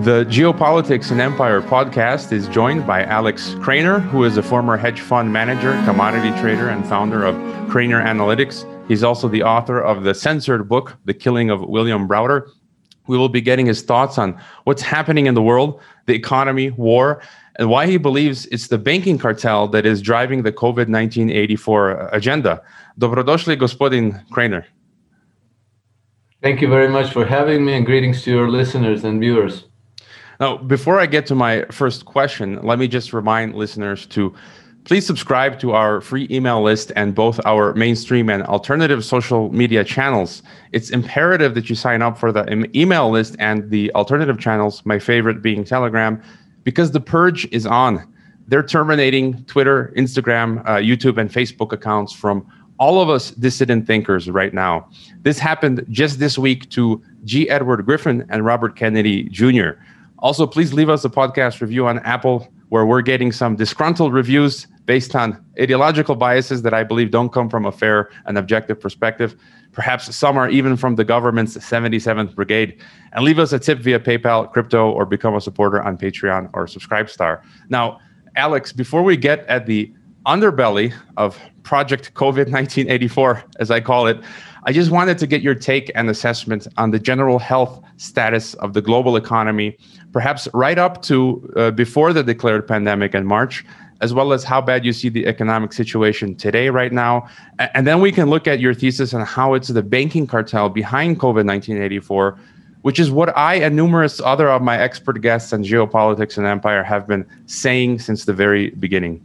The Geopolitics and Empire podcast is joined by Alex Krainer, who is a former hedge fund manager, commodity trader, and founder of Krainer Analytics. He's also the author of the censored book, The Killing of William Browder. We will be getting his thoughts on what's happening in the world, the economy, war, and why he believes it's the banking cartel that is driving the COVID 1984 agenda. Dobrodošli, gospodin Krainer. Thank you very much for having me, and greetings to your listeners and viewers. Now, before I get to my first question, let me just remind listeners to please subscribe to our free email list and both our mainstream and alternative social media channels. It's imperative that you sign up for the email list and the alternative channels, my favorite being Telegram, because the purge is on. They're terminating Twitter, Instagram, uh, YouTube, and Facebook accounts from all of us dissident thinkers right now. This happened just this week to G. Edward Griffin and Robert Kennedy Jr. Also, please leave us a podcast review on Apple, where we're getting some disgruntled reviews based on ideological biases that I believe don't come from a fair and objective perspective. Perhaps some are even from the government's 77th Brigade. And leave us a tip via PayPal, crypto, or become a supporter on Patreon or Subscribestar. Now, Alex, before we get at the underbelly of Project COVID 1984, as I call it, I just wanted to get your take and assessment on the general health status of the global economy, perhaps right up to uh, before the declared pandemic in March, as well as how bad you see the economic situation today, right now. And then we can look at your thesis on how it's the banking cartel behind COVID 1984, which is what I and numerous other of my expert guests on geopolitics and empire have been saying since the very beginning.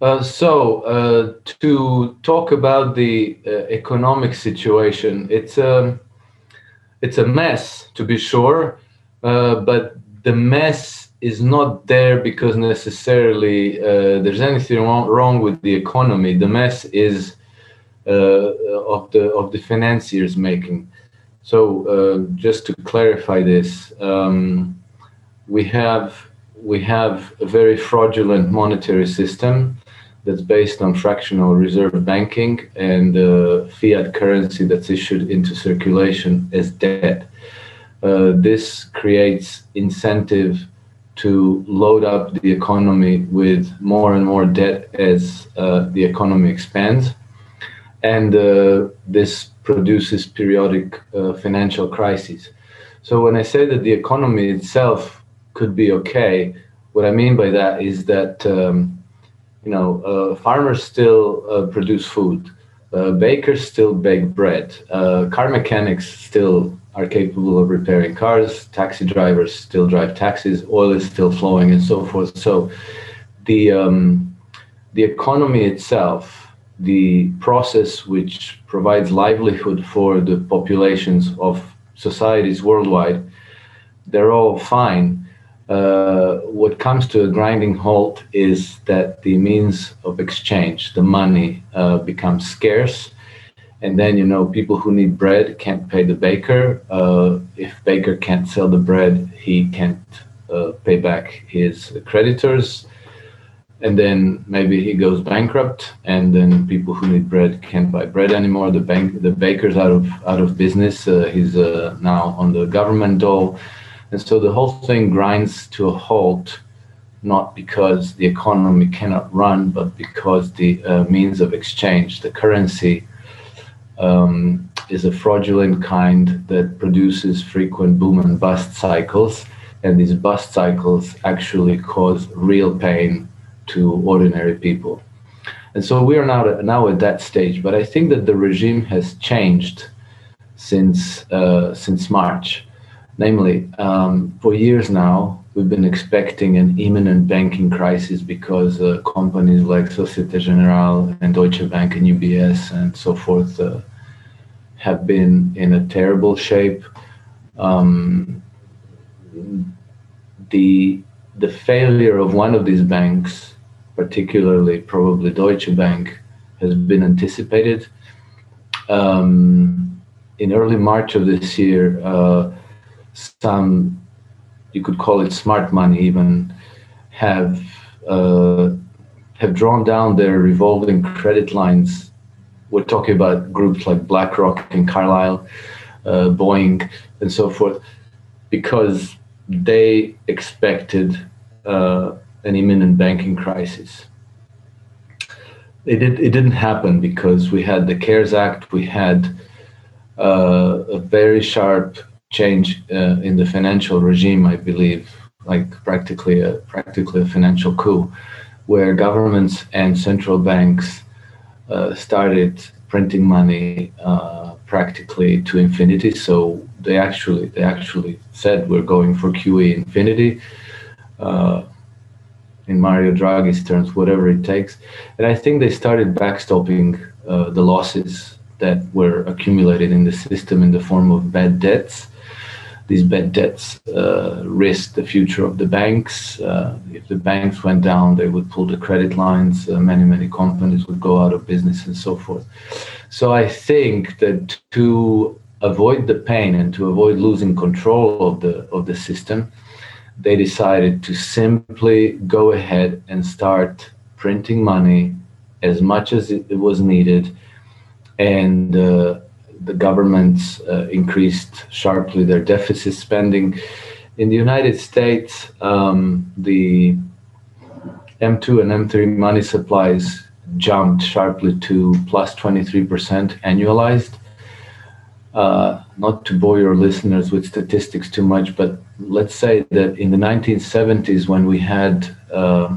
Uh, so, uh, to talk about the uh, economic situation, it's um, it's a mess to be sure, uh, but the mess is not there because necessarily uh, there's anything wrong, wrong, with the economy. The mess is of the of the financiers making. So, just to clarify this, um, we have we have a very fraudulent monetary system that's based on fractional reserve banking and uh, fiat currency that's issued into circulation as debt. Uh, this creates incentive to load up the economy with more and more debt as uh, the economy expands. And uh, this produces periodic uh, financial crises. So, when I say that the economy itself could be okay, what I mean by that is that um, you know, uh, farmers still uh, produce food, uh, bakers still bake bread, uh, car mechanics still are capable of repairing cars, taxi drivers still drive taxis, oil is still flowing, and so forth. So, the um, the economy itself, the process which provides livelihood for the populations of societies worldwide, they're all fine uh, what comes to a grinding halt is that the means of exchange, the money, uh, becomes scarce. And then, you know, people who need bread can't pay the baker. Uh, if baker can't sell the bread, he can't uh, pay back his creditors. And then maybe he goes bankrupt, and then people who need bread can't buy bread anymore. The bank, the baker's out of out of business. Uh, he's now on the government dole and so the whole thing grinds to a halt, not because the economy cannot run, but because the uh, means of exchange, the currency, um, is a fraudulent kind that produces frequent boom and bust cycles. And these bust cycles actually cause real pain to ordinary people. And so we are now, now at that stage. But I think that the regime has changed since, uh, since March. Namely, um, for years now, we've been expecting an imminent banking crisis because uh, companies like Societe Generale and Deutsche Bank and UBS and so forth uh, have been in a terrible shape. Um, the the failure of one of these banks, particularly probably Deutsche Bank, has been anticipated. Um, in early March of this year, uh, some you could call it smart money even have uh, have drawn down their revolving credit lines. We're talking about groups like BlackRock and Carlyle. uh, Boeing, and so forth, because they expected uh, an imminent banking crisis. It, did, it didn't happen because we had the CARES Act, we had uh, a very sharp change uh, in the financial regime, I believe, like practically a practically a financial coup, where governments and central banks uh, started printing money uh, practically to infinity. So they actually they actually said we're going for QE infinity. Uh, in Mario Draghi's terms, whatever it takes, and I think they started backstopping uh, the losses that were accumulated in the system in the form of bad debts these bad debts uh, risk the future of the banks. Uh, if the banks went down, they would pull the credit lines. Uh, many, many companies would go out of business and so forth. So I think that to avoid the pain and to avoid losing control of the of the system, they decided to simply go ahead and start printing money as much as it was needed and uh, the governments uh, increased sharply their deficit spending. In the United States, um, the M2 and M3 money supplies jumped sharply to plus 23% annualized. Uh, not to bore your listeners with statistics too much, but let's say that in the 1970s, when we had uh,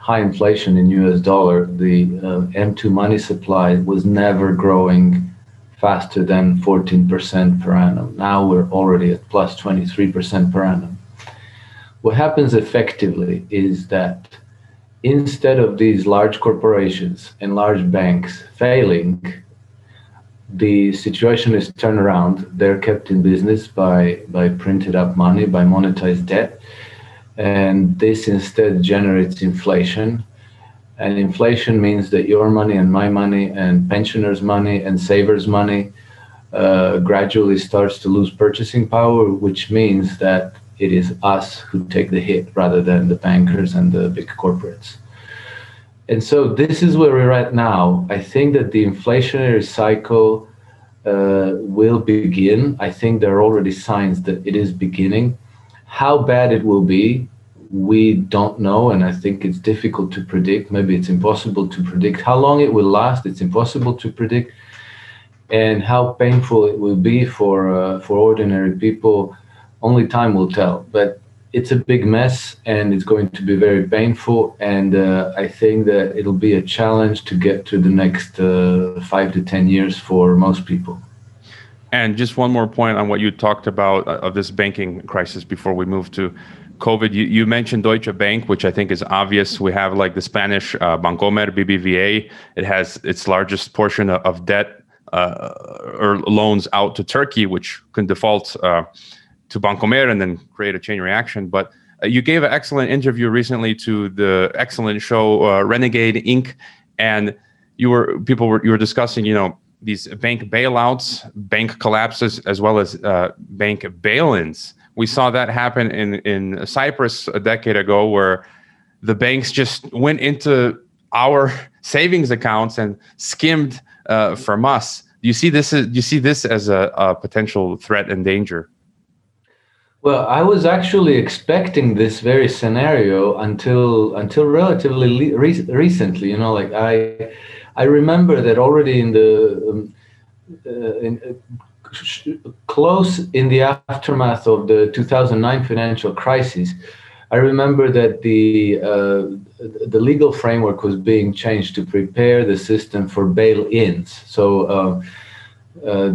high inflation in US dollar, the uh, M2 money supply was never growing faster than 14% per annum. Now we're already at plus 23% per annum. What happens effectively is that instead of these large corporations and large banks failing, the situation is turned around. They're kept in business by, by printed up money, by monetized debt. And this instead generates inflation and inflation means that your money and my money and pensioners' money and savers' money uh, gradually starts to lose purchasing power, which means that it is us who take the hit rather than the bankers and the big corporates. And so this is where we're at now. I think that the inflationary cycle uh, will begin. I think there are already signs that it is beginning. How bad it will be we don't know, and I think it's difficult to predict. Maybe it's impossible to predict how long it will last. It's impossible to predict, and how painful it will be for uh, for ordinary people. Only time will tell. But it's a big mess, and it's going to be very painful. And uh, I think that it'll be a challenge to get to the next uh, five to ten years for most people. And just one more point on what you talked about uh, of this banking crisis before we move to COVID, you, mentioned Deutsche Bank, which I think is obvious. We have like the Spanish uh, Bancomer, BBVA. It has its largest portion of, debt uh, or loans out to Turkey, which can default to Bancomer and then create a chain reaction. But you gave an excellent interview recently to the excellent show Renegade Inc. And you were people were you were discussing, you know, these bank bailouts, bank collapses, as well as uh, bank bail-ins we saw that happen in in Cyprus a decade ago, where the banks just went into our savings accounts and skimmed uh, from us. Do you see this? As, you see this as a, a potential threat and danger? Well, I was actually expecting this very scenario until until relatively le- recently. You know, like I I remember that already in the um, uh, in, close in the aftermath of the 2009 financial crisis, I remember that the uh, the legal framework was being changed to prepare the system for bail-ins. So uh, uh,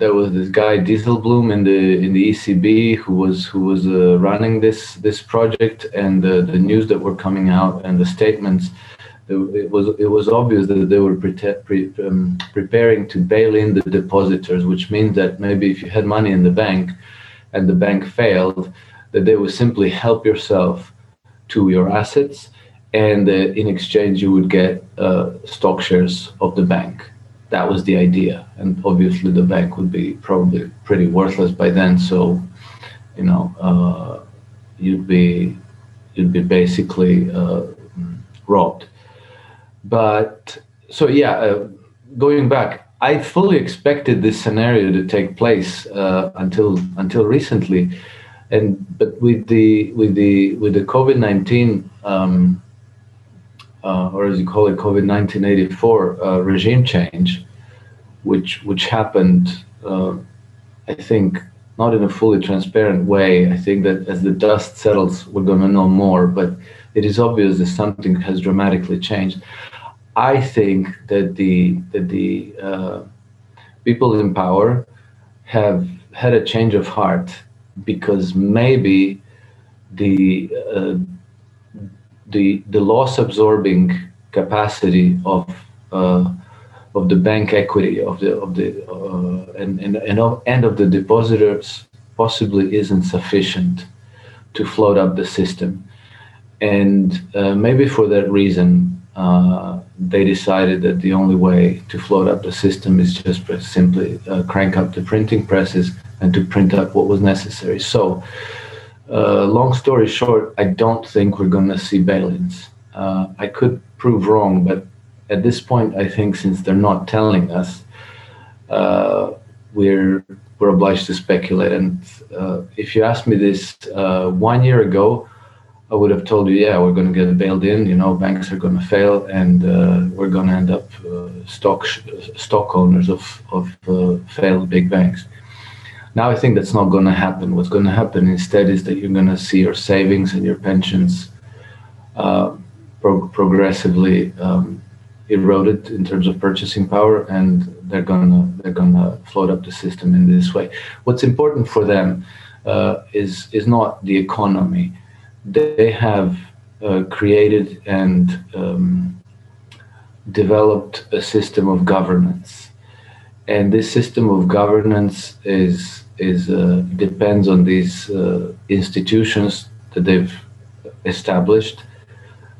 there was this guy Dijsselbloem in the in the ECB who was who was uh, running this this project, and the news that were coming out and the statements it was it was obvious that they were pre- um, preparing to bail in the depositors, which means that maybe if you had money in the bank and the bank failed, that they would simply help yourself to your assets, and uh, in exchange you would get uh, stock shares of the bank. That was the idea, and obviously the bank would be probably pretty worthless by then. So, you know, uh, you'd be you'd be basically uh, robbed but so yeah, uh, going back, I fully expected this scenario to take place uh, until until recently, and but with the with the with the COVID nineteen um, uh, or as you call it COVID nineteen eighty four uh, regime change, which which happened, uh, I think not in a fully transparent way. I think that as the dust settles, we're going to know more. But it is obvious that something has dramatically changed. I think that the that the uh, people in power have had a change of heart because maybe the uh, the the loss absorbing capacity of uh, of the bank equity of the of the uh, and, and and of, and of the depositors possibly isn't sufficient to float up the system. And uh, maybe for that reason uh, they decided that the only way to float up the system is just simply uh, crank up the printing presses and to print up what was necessary. So, uh, long story short, I don't think we're going to see bail-ins. Uh, I could prove wrong, but at this point, I think since they're not telling us, uh, we're we're obliged to speculate. And if you asked me this one year ago, I would have told you, yeah, we're going to get bailed in. You know, banks are going to fail, and uh, we're going to end up uh, stock stock owners of of uh, failed big banks. Now I think that's not going to happen. What's going to happen instead is that you're going to see your savings and your pensions uh, pro- progressively um, eroded in terms of purchasing power, and they're gonna they're gonna float up the system in this way. What's important for them uh, is is not the economy they have uh, created and um, developed a system of governance, and this system of governance is is uh, depends on these uh, institutions that they've established,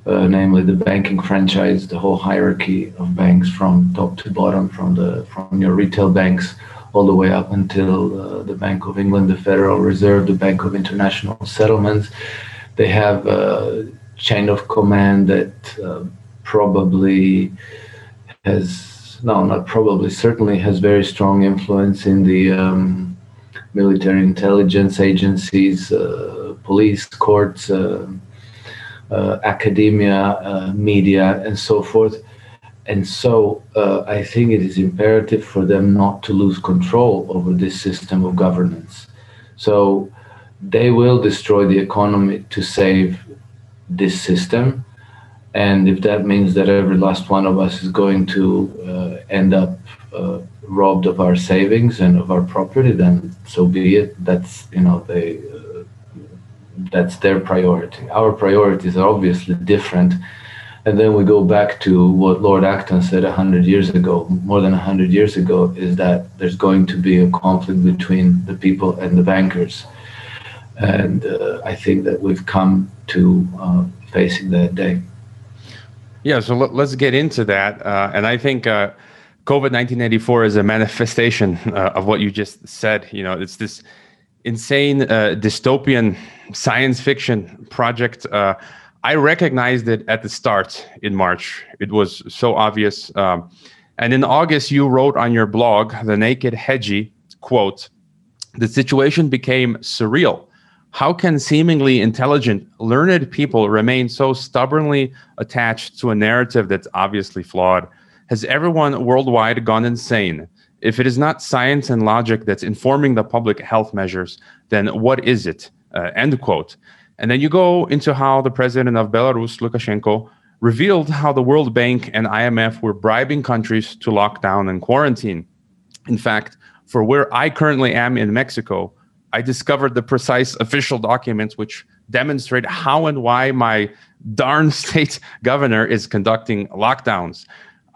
uh, namely the banking franchise, the whole hierarchy of banks from top to bottom, from the from your retail banks all the way up until uh, the Bank of England, the Federal Reserve, the Bank of International Settlements they have a chain of command that uh, probably has no, not probably, certainly has very strong influence in the um, military intelligence agencies, uh, police, courts, uh, uh academia, uh, media, and so forth. And so uh, I think it is imperative for them not to lose control over this system of governance. So they will destroy the economy to save this system. And if that means that every last one of us is going to uh, end up uh, robbed of our savings and of our property, then so be it. That's you know they uh, that's their priority. Our priorities are obviously different. And then we go back to what Lord Acton said 100 years ago, more than 100 years ago, is that there's going to be a conflict between the people and the bankers and uh, I think that we've come to uh, facing that day. Yeah, so let, us get into that, uh, and I think uh, COVID nineteen eighty four is a manifestation uh, of what you just said. You know, it's this insane uh, dystopian science fiction project. I recognized it at the start in March. It was so obvious. Um, and in August, you wrote on your blog, The Naked Hedgie, quote, the situation became surreal how can seemingly intelligent, learned people remain so stubbornly attached to a narrative that's obviously flawed? Has everyone worldwide gone insane? If it is not science and logic that's informing the public health measures, then what is it? Uh, end quote. And then you go into how the president of Belarus, Lukashenko, revealed how the World Bank and IMF were bribing countries to lock down and quarantine. In fact, for where I currently am in Mexico, I discovered the precise official documents which demonstrate how and why my darn state governor is conducting lockdowns.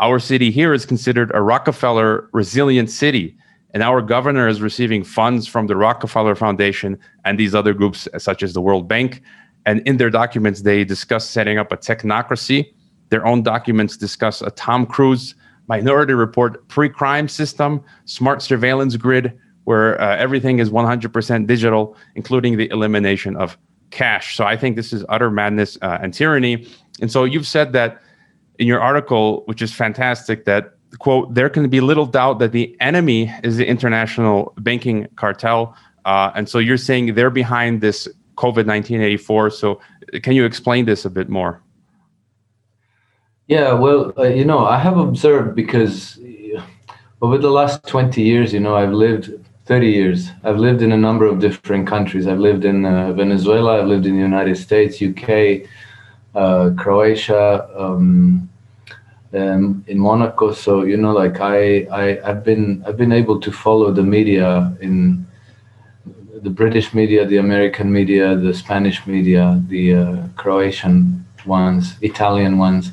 Our city here is considered a Rockefeller resilient city, and our governor is receiving funds from the Rockefeller Foundation and these other groups, such as the World Bank. And in their documents, they discuss setting up a technocracy. Their own documents discuss a Tom Cruise minority report pre crime system, smart surveillance grid, where uh, everything is 100% digital, including the elimination of cash. So I think this is utter madness uh, and tyranny. And so you've said that in your article, which is fantastic, that quote, there can be little doubt that the enemy is the international banking cartel. Uh, and so you're saying they're behind this COVID 1984. So can you explain this a bit more? Yeah, well, uh, you know, I have observed because over the last 20 years, you know, I've lived 30 years. I've lived in a number of different countries. I've lived in uh, Venezuela, I've lived in the United States, UK, uh, Croatia, um, um, in Monaco. So you know, like I, I, I've been, I've been able to follow the media in the British media, the American media, the Spanish media, the uh, Croatian ones, Italian ones,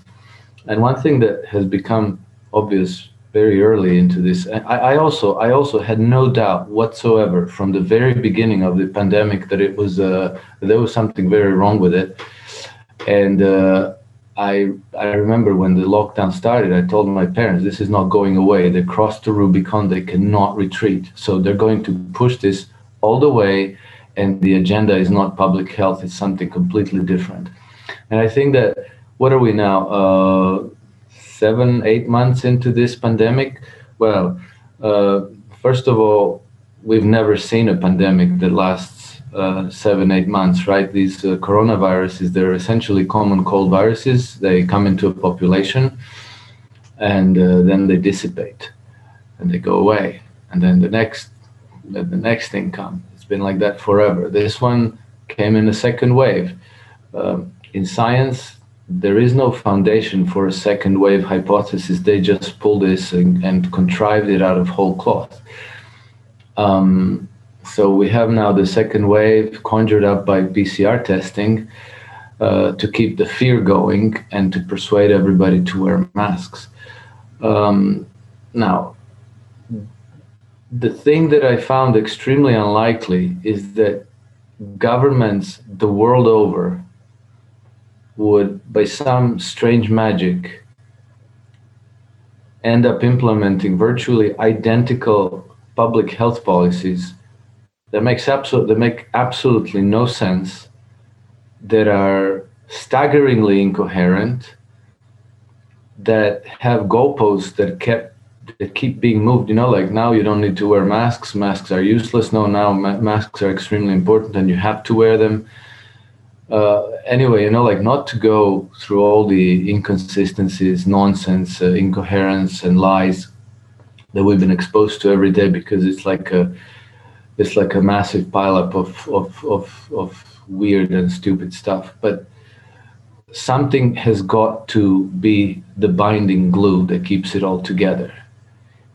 and one thing that has become obvious very early into this. I, I, also I also had no doubt whatsoever from the very beginning of the pandemic that it was uh, there was something very wrong with it, and uh, I I remember when the lockdown started, I told my parents this is not going away. They crossed the Rubicon. They cannot retreat. So they're going to push this all the way, and the agenda is not public health. It's something completely different. And I think that what are we now? Uh, seven, eight months into this pandemic? Well, uh, first of all, we've never seen a pandemic that lasts uh, seven, eight months, right? These uh, coronaviruses, they're essentially common cold viruses. They come into a population and uh, then they dissipate and they go away. And then the next, the next thing comes. It's been like that forever. This one came in a second wave. Um, in science, there is no foundation for a second wave hypothesis. They just pulled this and, and contrived it out of whole cloth. Um, so we have now the second wave conjured up by PCR testing uh, to keep the fear going and to persuade everybody to wear masks. Um, now, the thing that I found extremely unlikely is that governments the world over would, by some strange magic, end up implementing virtually identical public health policies that makes absolute that make absolutely no sense, that are staggeringly incoherent, that have goalposts that kept that keep being moved. You know, like now you don't need to wear masks. Masks are useless. No, now ma- masks are extremely important, and you have to wear them uh, anyway, you know, like not to go through all the inconsistencies, nonsense, uh, incoherence, and lies that we've been exposed to every day, because it's like a it's like a massive pileup of of of of weird and stupid stuff. But something has got to be the binding glue that keeps it all together.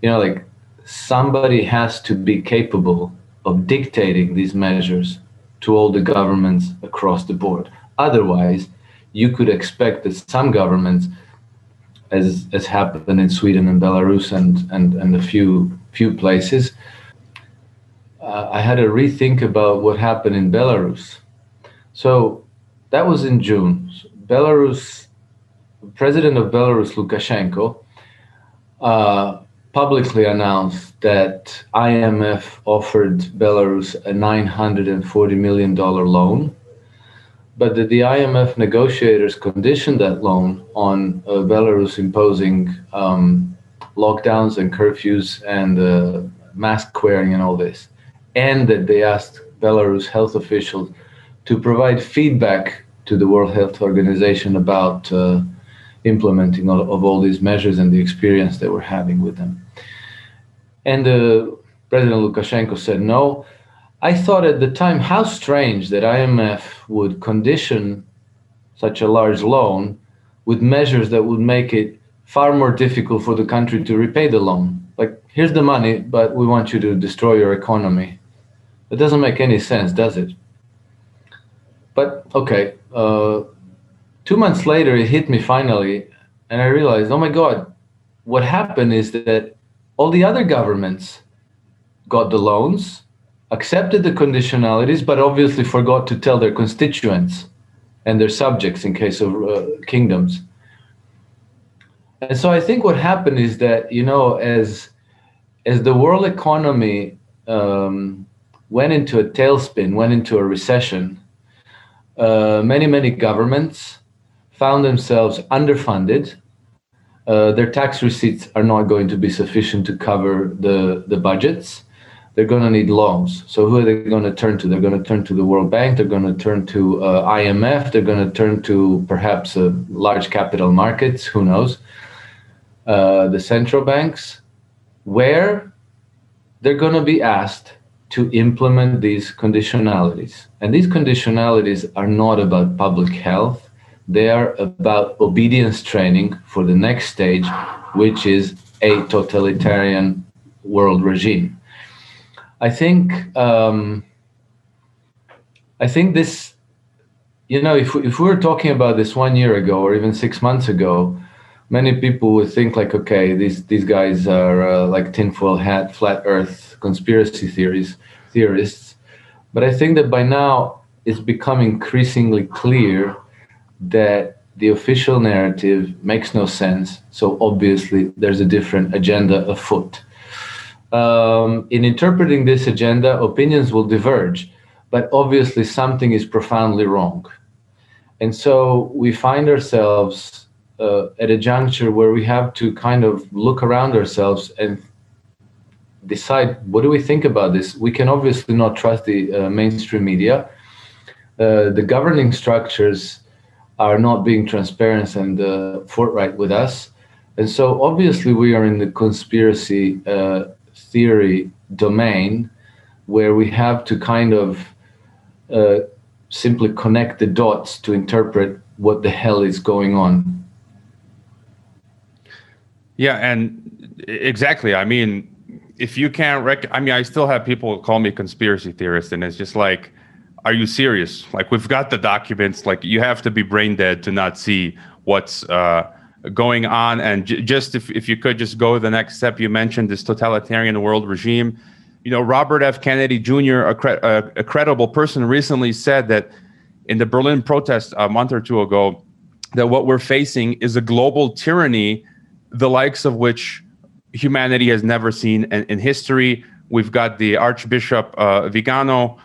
You know, like somebody has to be capable of dictating these measures to all the governments across the board. Otherwise, you could expect that some governments, as as happened in Sweden and Belarus and and, and a few few places, uh, I had to rethink about what happened in Belarus. So that was in June. Belarus, President of Belarus Lukashenko, uh, publicly announced that IMF offered Belarus a $940 million loan, but that the IMF negotiators conditioned that loan on uh, Belarus imposing um, lockdowns and curfews and uh, mask wearing and all this, and that they asked Belarus health officials to provide feedback to the World Health Organization about. Uh, implementing of, of all these measures and the experience they were having with them. And uh, President Lukashenko said no. I thought at the time how strange that IMF would condition such a large loan with measures that would make it far more difficult for the country to repay the loan. Like, here's the money, but we want you to destroy your economy. It doesn't make any sense, does it? But okay, uh, two months later, it hit me finally, and I realized, oh my God, what happened is that all the other governments got the loans, accepted the conditionalities, but obviously forgot to tell their constituents and their subjects in case of uh, kingdoms. And so I think what happened is that, you know, as as the world economy um, went into a tailspin, went into a recession, uh, many, many governments found themselves underfunded, uh, their tax receipts are not going to be sufficient to cover the, the budgets. They're going to need loans. So who are they going to turn to? They're going to turn to the World Bank. They're going to turn to uh, IMF. They're going to turn to perhaps uh, large capital markets. Who knows? Uh, the central banks, where they're going to be asked to implement these conditionalities. And these conditionalities are not about public health, they are about obedience training for the next stage, which is a totalitarian world regime. I think um, I think this, you know, if if we were talking about this one year ago or even six months ago, many people would think like, okay, these these guys are uh, like tinfoil hat, flat Earth conspiracy theories theorists. But I think that by now it's become increasingly clear that the official narrative makes no sense. So obviously there's a different agenda afoot. Um, in interpreting this agenda, opinions will diverge, but obviously something is profoundly wrong. And so we find ourselves uh, at a juncture where we have to kind of look around ourselves and decide what do we think about this. We can obviously not trust the uh, mainstream media. Uh, the governing structures are not being transparent and uh, forthright with us. And so obviously we are in the conspiracy uh, theory domain where we have to kind of uh, simply connect the dots to interpret what the hell is going on. Yeah, and exactly. I mean, if you can't rec I mean, I still have people call me conspiracy theorist, and it's just like, are you serious? Like, we've got the documents. Like, you have to be brain dead to not see what's uh, going on. And j- just if, if you could just go the next step, you mentioned this totalitarian world regime. You know, Robert F. Kennedy Jr., a, cre- a, a credible person, recently said that in the Berlin protest a month or two ago, that what we're facing is a global tyranny, the likes of which humanity has never seen in, in history. We've got the Archbishop uh, Vigano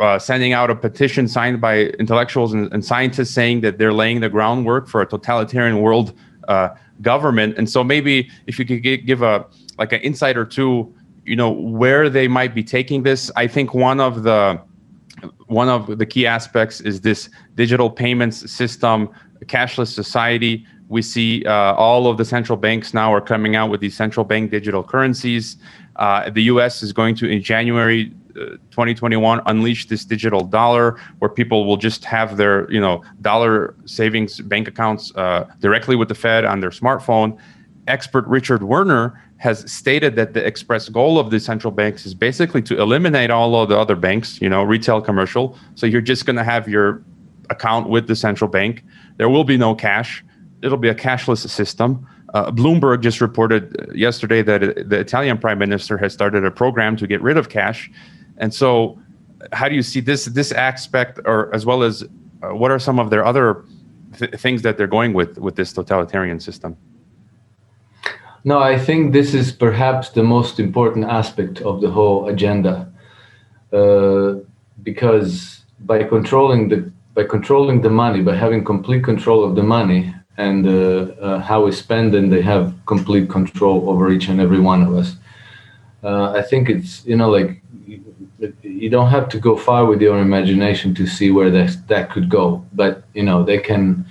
uh, sending out a petition signed by intellectuals and, and, scientists saying that they're laying the groundwork for a totalitarian world uh, government. And so maybe if you could give a like an insight or two, you know, where they might be taking this. I think one of the one of the key aspects is this digital payments system, cashless society we see uh, all of the central banks now are coming out with these central bank digital currencies. Uh, the US is going to, in January 2021, unleash this digital dollar where people will just have their you know, dollar savings bank accounts uh, directly with the Fed on their smartphone. Expert Richard Werner has stated that the express goal of the central banks is basically to eliminate all of the other banks, you know, retail, commercial. So you're just going to have your account with the central bank. There will be no cash it'll be a cashless system. Uh, Bloomberg just reported yesterday that the Italian prime minister has started a program to get rid of cash. And so, how do you see this this aspect, or as well as uh, what are some of their other th- things that they're going with with this totalitarian system? No, I think this is perhaps the most important aspect of the whole agenda, uh, because by controlling the by controlling the money, by having complete control of the money, and uh, uh, how we spend, and they have complete control over each and every one of us. Uh, I think it's you know like you don't have to go far with your imagination to see where that that could go, but you know they can.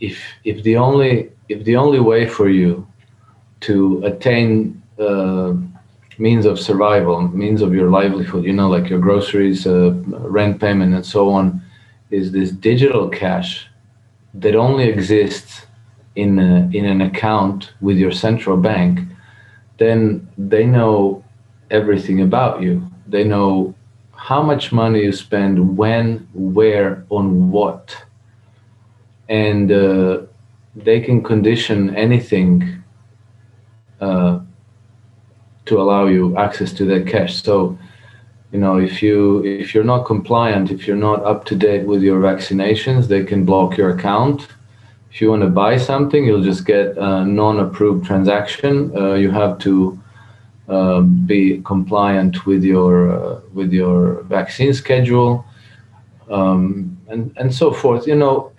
if if the only if the only way for you to attain uh, means of survival, means of your livelihood, you know, like your groceries, uh, rent payment, and so on, is this digital cash that only exists in a, in an account with your central bank, then they know everything about you. They know how much money you spend, when, where, on what, and uh, they can condition anything uh, to allow you access to that cash. So you know if you if you're not compliant if you're not up to date with your vaccinations they can block your account if you want to buy something you'll just get a non-approved transaction uh, you have to uh, be compliant with your uh, with your vaccine schedule um, and and so forth you know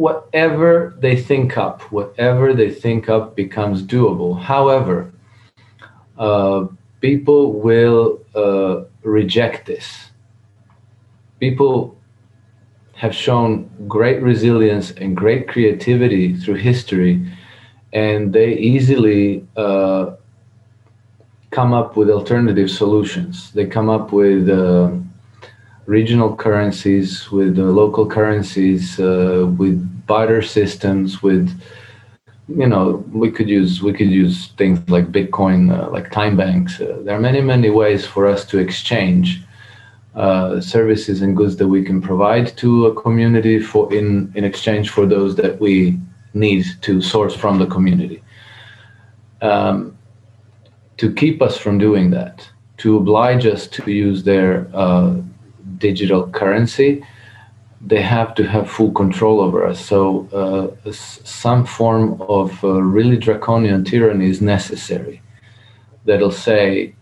whatever they think up, whatever they think up becomes doable. However, uh, people will uh, reject this. People have shown great resilience and great creativity through history, and they easily uh, come up with alternative solutions. They come up with uh, regional currencies, with uh, local currencies, uh, with barter systems, with you know we could use we could use things like Bitcoin, uh, like time banks. Uh, there are many many ways for us to exchange. Uh, services and goods that we can provide to a community for in, in exchange for those that we need to source from the community. Um, to keep us from doing that, to oblige us to use their uh, digital currency, they have to have full control over us. So, uh, some form of uh, really draconian tyranny is necessary. That'll say,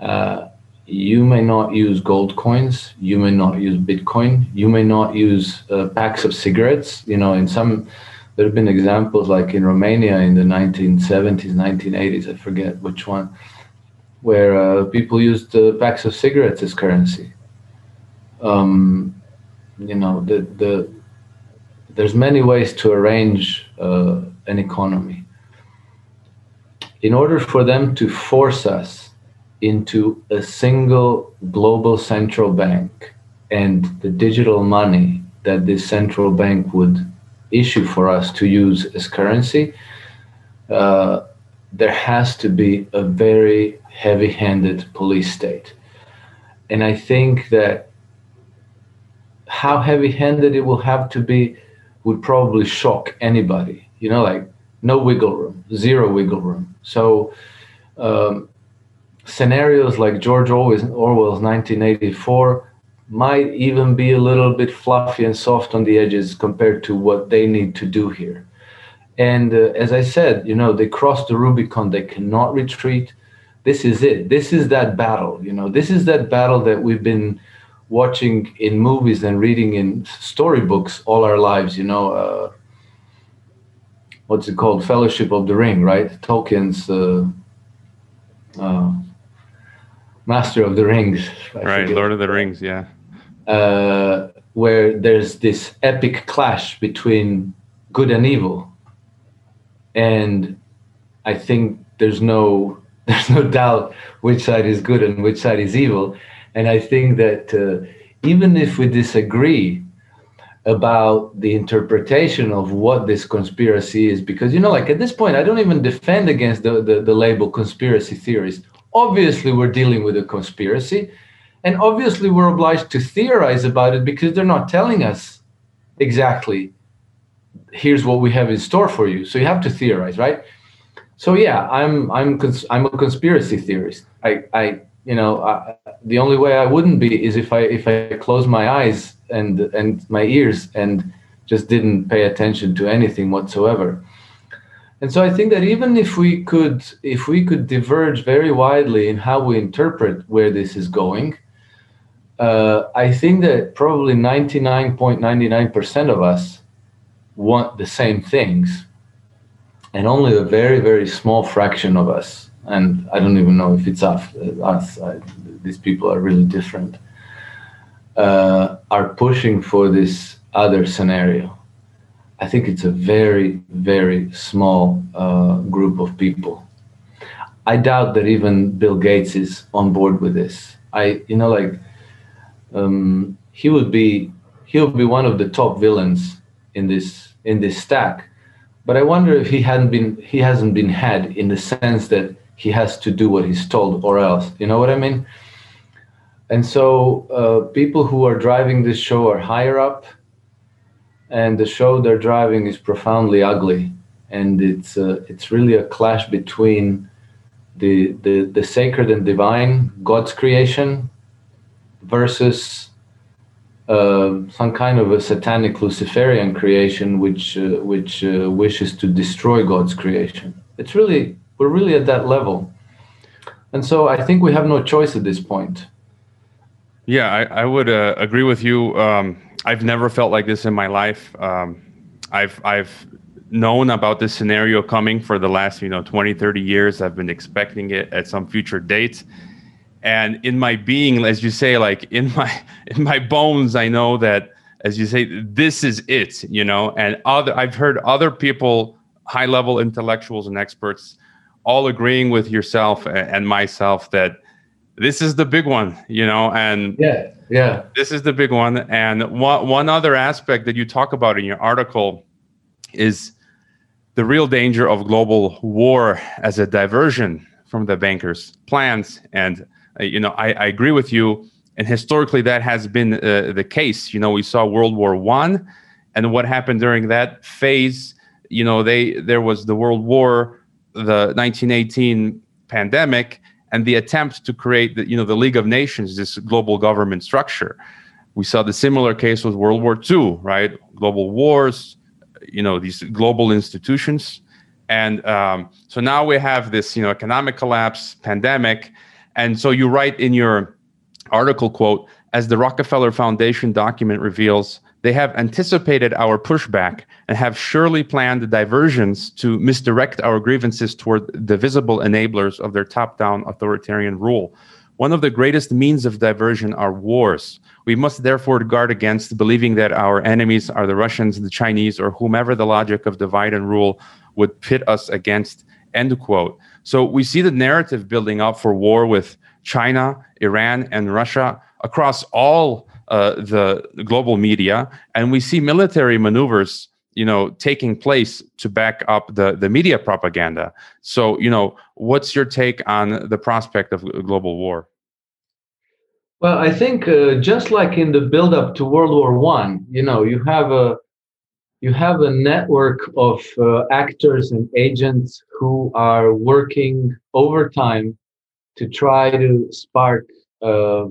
uh, you may not use gold coins, you may not use Bitcoin, you may not use uh, packs of cigarettes. You know, in some there have been examples like in Romania in the 1970s, 1980s, I forget which one, where uh, people used uh, packs of cigarettes as currency. Um, you know, the, the, there's many ways to arrange uh, an economy. In order for them to force us into a single global central bank and the digital money that this central bank would issue for us to use as currency, uh, there has to be a very heavy handed police state. And I think that how heavy handed it will have to be would probably shock anybody. You know, like no wiggle room, zero wiggle room. So, um, scenarios like George Orwell's 1984 might even be a little bit fluffy and soft on the edges compared to what they need to do here. And uh, as I said, you know, they crossed the Rubicon, they cannot retreat. This is it. This is that battle, you know, this is that battle that we've been watching in movies and reading in storybooks all our lives, you know. Uh, what's it called? Fellowship of the Ring, right? Tolkien's uh, uh Master of the Rings. I right, forget. Lord of the Rings, yeah uh, where there's this epic clash between good and evil, and I think there's no there's no doubt which side is good and which side is evil, and I think that uh, even if we disagree about the interpretation of what this conspiracy is because you know like at this point i don't even defend against the, the, the label conspiracy theories obviously we're dealing with a conspiracy and obviously, we're obliged to theorize about it because they're not telling us exactly, here's what we have in store for you. So you have to theorize, right? So yeah, I'm I'm cons- I'm a conspiracy theorist. I I you know I, the only way I wouldn't be is if I if I close my eyes and and my ears and just didn't pay attention to anything whatsoever. And so I think that even if we could if we could diverge very widely in how we interpret where this is going, uh, I think that probably 99.99% of us want the same things, and only a very, very small fraction of us, and I don't even know if it's us, us I, these people are really different, uh, are pushing for this other scenario. I think it's a very, very small uh, group of people. I doubt that even Bill Gates is on board with this. I, you know, like um, he would be he would be one of the top villains in this in this stack. But I wonder if he hadn't been he hasn't been had in the sense that he has to do what he's told or else. You know what I mean? And so uh, people who are driving this show are higher up, and the show they're driving is profoundly ugly, and it's uh, it's really a clash between the, the the sacred and divine, God's creation, versus uh, some kind of a satanic Luciferian creation, which uh, which uh, wishes to destroy God's creation. It's really we're really at that level, and so I think we have no choice at this point. Yeah, I, I would uh, agree with you. Um, I've never felt like this in my life. Um, I've I've known about this scenario coming for the last you know 20 30 years. I've been expecting it at some future date and in my being as you say like in my in my bones i know that as you say this is it you know? And other i've heard other people high level intellectuals and experts all agreeing with yourself and myself that this is the big one you know and yeah yeah this is the big one and one, one other aspect that you talk about in your article is the real danger of global war as a diversion from the bankers' plans. And uh, you know, I, I, agree with you. And historically, that has been uh, the case. You know, we saw World War One, and what happened during that phase. You know, they there was the World War, the 1918 pandemic, and the attempt to create the you know the League of Nations, this global government structure. We saw the similar case with World War II, right? Global wars, you know these global institutions and um, so now we have this you know economic collapse pandemic and so you write in your article quote as the rockefeller foundation document reveals they have anticipated our pushback and have surely planned diversions to misdirect our grievances toward the visible enablers of their top down authoritarian rule one of the greatest means of diversion are wars we must therefore guard against believing that our enemies are the Russians, the Chinese, or whomever the logic of divide and rule would pit us against. End quote. So we see the narrative building up for war with China, Iran, and Russia across all uh, the global media, and we see military maneuvers you know taking place to back up the the media propaganda. So you know what's your take on the prospect of global war? Well, I think uh, just like in the build-up to World War One, you know, you have a you have a network of uh, actors and agents who are working overtime to try to spark uh,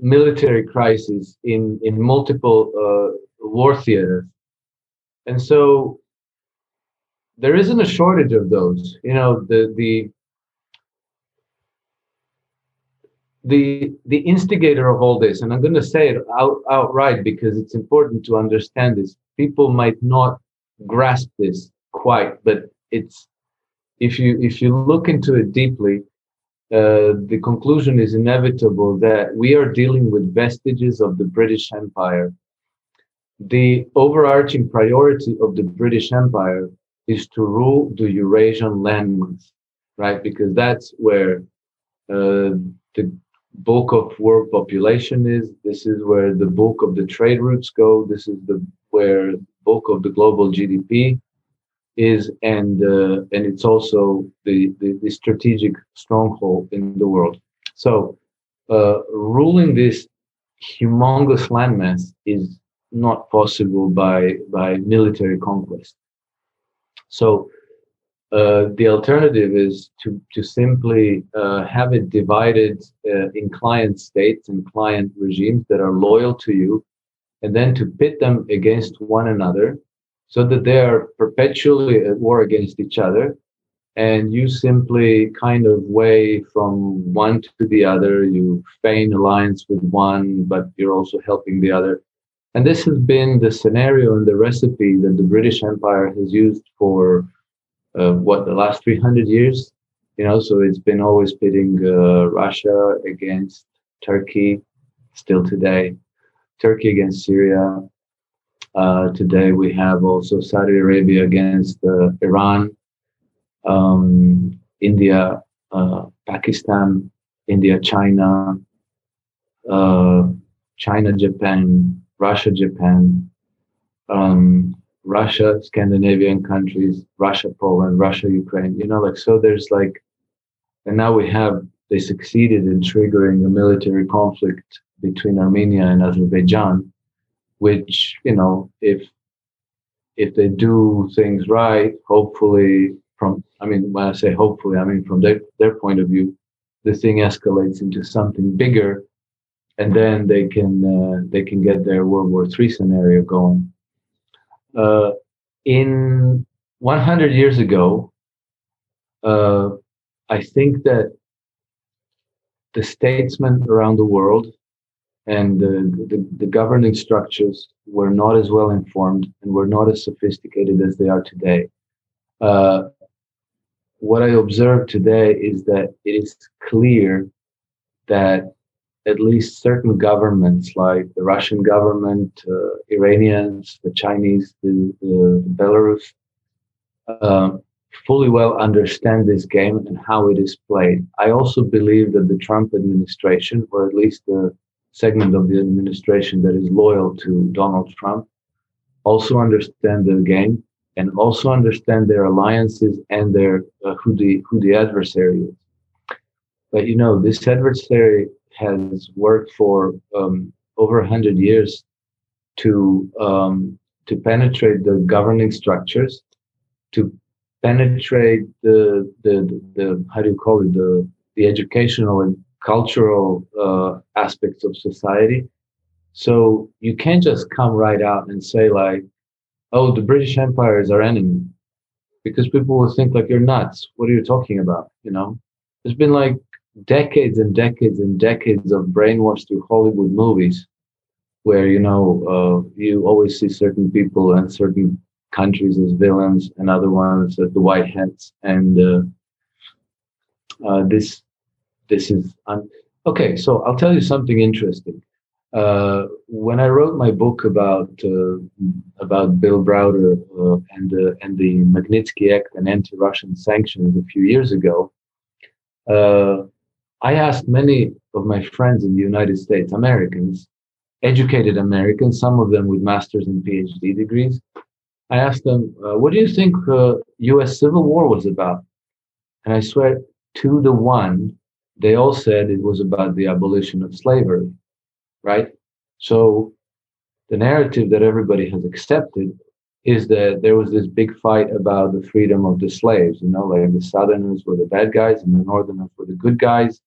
military crises in in multiple uh, war theaters, and so there isn't a shortage of those. You know, the the the the instigator of all this, and I'm going to say it out, outright because it's important to understand this. People might not grasp this quite, but it's if you if you look into it deeply, uh, the conclusion is inevitable that we are dealing with vestiges of the British Empire. The overarching priority of the British Empire is to rule the Eurasian landmass, right? Because that's where uh, the bulk of world population is. This is where the bulk of the trade routes go. This is the where bulk of the global GDP is, and uh, and it's also the, the, the strategic stronghold in the world. So, uh, ruling this humongous landmass is not possible by by military conquest. So uh, the alternative is to, to simply uh, have it divided uh, in client states and client regimes that are loyal to you, and then to pit them against one another so that they are perpetually at war against each other. And you simply kind of weigh from one to the other. You feign alliance with one, but you're also helping the other. And this has been the scenario and the recipe that the British Empire has used for of what the last 300 years you know so it's been always pitting uh, russia against turkey still today turkey against syria uh, today we have also saudi arabia against uh, iran um, india uh, pakistan india china uh, china japan russia japan um, Russia, Scandinavian countries, Russia, Poland, Russia, Ukraine, you know, like, so there's like, and now we have, they succeeded in triggering a military conflict between Armenia and Azerbaijan, which, you know, if, if they do things right, hopefully from, I mean, when I say hopefully, I mean, from their, their point of view, the thing escalates into something bigger and then they can, uh, they can get their World War III scenario going. Uh, in 100 years ago, uh, I think that the statesmen around the world and the, the governing structures were not as well informed and were not as sophisticated as they are today. Uh, what I observe today is that it is clear that at least certain governments, like the Russian government, uh, Iranians, the Chinese, the, the Belarus, uh, fully well understand this game and how it is played. I also believe that the Trump administration, or at least the segment of the administration that is loyal to Donald Trump, also understand the game and also understand their alliances and their uh, who the who the adversary is. But you know, this adversary has worked for um, over hundred years to um, to penetrate the governing structures, to penetrate the, the the, how do you call it the the educational and cultural uh, aspects of society. So you can't just come right out and say like, "Oh, the British Empire is our enemy," because people will think like you're nuts. What are you talking about? You know, there's been like decades and decades and decades of brainwash through Hollywood movies, where you know uh, you always see certain people and certain countries as villains and other ones as the white hats, and uh, uh, this this is un- okay. So I'll tell you something interesting. Uh, when I wrote my book about uh, about Bill Browder uh, and the and the Magnitsky Act and anti-Russian sanctions a few years ago, uh, I asked many of my friends in the United States, Americans, educated Americans, some of them with masters and PhD degrees. I asked them, uh, "What do you think U.S. Uh, Civil War was about?" And I swear, to the one, they all said it was about the abolition of slavery, right? So the narrative that everybody has accepted is that there was this big fight about the freedom of the slaves. You know, like the Southerners were the bad guys and the Northerners were the good guys.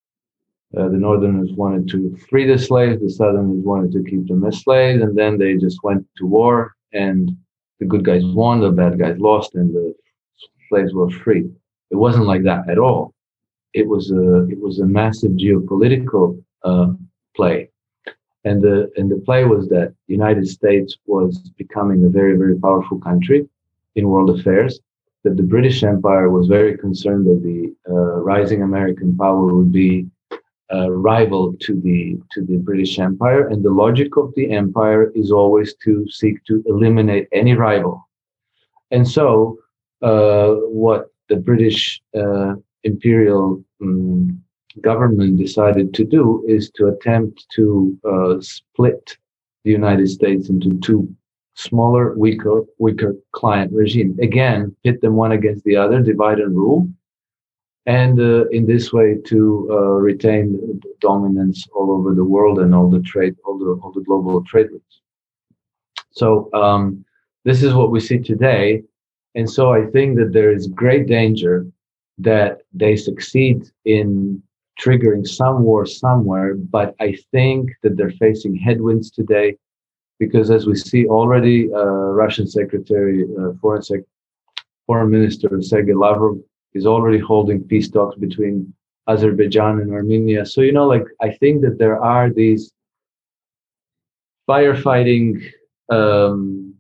Uh, the Northerners wanted to free the slaves, the Southerners wanted to keep them as slaves, and then they just went to war, and the good guys won, the bad guys lost, and the slaves were free. It wasn't like that at all. It was a it was a massive geopolitical uh, play, and the and the play was that the United States was becoming a very very powerful country in world affairs. That the British Empire was very concerned that the uh, rising American power would be uh, rival to the to the British Empire, and the logic of the empire is always to seek to eliminate any rival. And so, uh, what the British uh, imperial um, government decided to do is to attempt to uh, split the United States into two smaller, weaker, weaker client regime. Again, pit them one against the other, divide and rule and uh, in this way to uh, retain dominance all over the world and all the trade, all the all the global trade routes. So um, this is what we see today, and so I think that there is great danger that they succeed in triggering some war somewhere, but I think that they're facing headwinds today because as we see already, uh, Russian Secretary, uh, Foreign, Sec- Foreign Minister Sergei Lavrov is already holding peace talks between Azerbaijan and Armenia. So, you know, like I think that there are these firefighting um,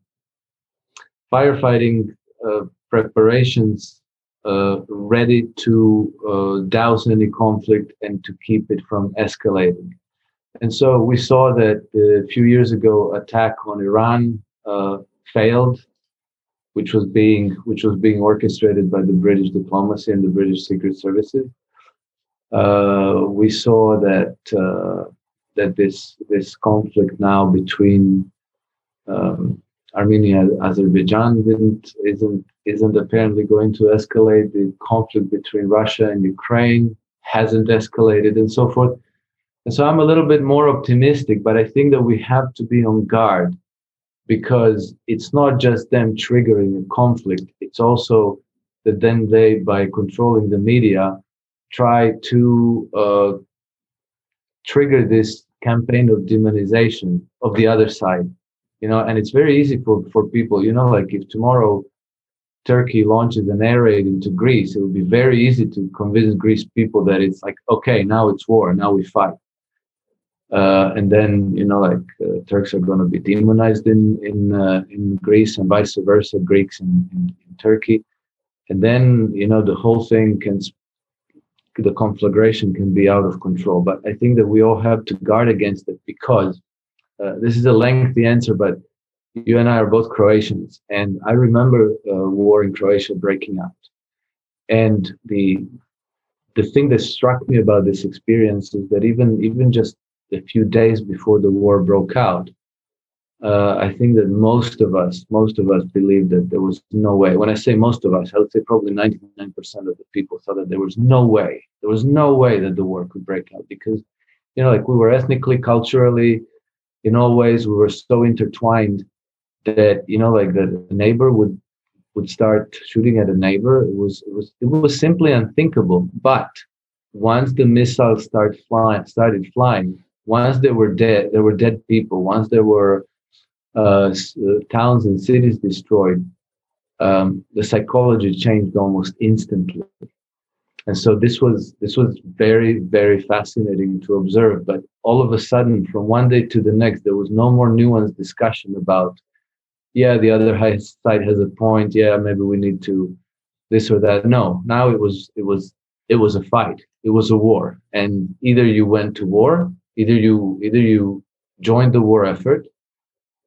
firefighting uh, preparations uh, ready to uh, douse any conflict and to keep it from escalating. And so we saw that a few years ago, attack on Iran uh, failed which was being which was being orchestrated by the British diplomacy and the British secret services. Uh, we saw that uh, that this this conflict now between um, Armenia and Azerbaijan didn't isn't isn't apparently going to escalate. The conflict between Russia and Ukraine hasn't escalated, and so forth. And so I'm a little bit more optimistic, but I think that we have to be on guard because it's not just them triggering a conflict, it's also that then they, by controlling the media, try to uh, trigger this campaign of demonization of the other side. You know, and it's very easy for, for people, you know, like if tomorrow Turkey launches an air raid into Greece, it would be very easy to convince Greece people that it's like, okay, now it's war, now we fight. uh, and then you know like uh, Turks are going to be demonized in in uh, in Greece and vice versa, Greeks in, in, in, Turkey, and then you know the whole thing can the conflagration can be out of control. But I think that we all have to guard against it because uh, this is a lengthy answer, but you and I are both Croatians, and I remember uh, war in Croatia breaking out, and the the thing that struck me about this experience is that even even just a few days before the war broke out, uh, I think that most of us, most of us believed that there was no way. When I say most of us, I would say probably 99% of the people thought that there was no way. There was no way that the war could break out because, you know, like we were ethnically, culturally, in all ways, we were so intertwined that, you know, like the neighbor would would start shooting at a neighbor. It was it was it was simply unthinkable. But once the missiles started flying, started flying, once they were dead, there were dead people. Once there were uh, uh, towns and cities destroyed, um, the psychology changed almost instantly. And so this was this was very very fascinating to observe. But all of a sudden, from one day to the next, there was no more nuanced discussion about, yeah, the other side has a point. Yeah, maybe we need to this or that. No, now it was it was it was a fight. It was a war, and either you went to war Either you either you joined the war effort,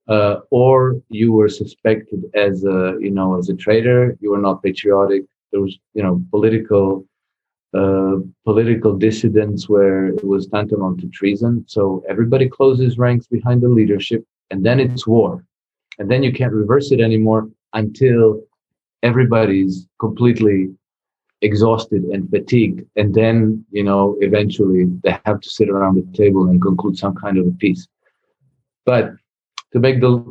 uh, or you were suspected as a you know as a traitor. You were not patriotic. There was you know political uh, political dissidents where it was tantamount to treason. So everybody closes ranks behind the leadership, and then it's war, and then you can't reverse it anymore until everybody's completely exhausted and fatigued. And then you know eventually they have to sit around the table and conclude some kind of a peace. But to make the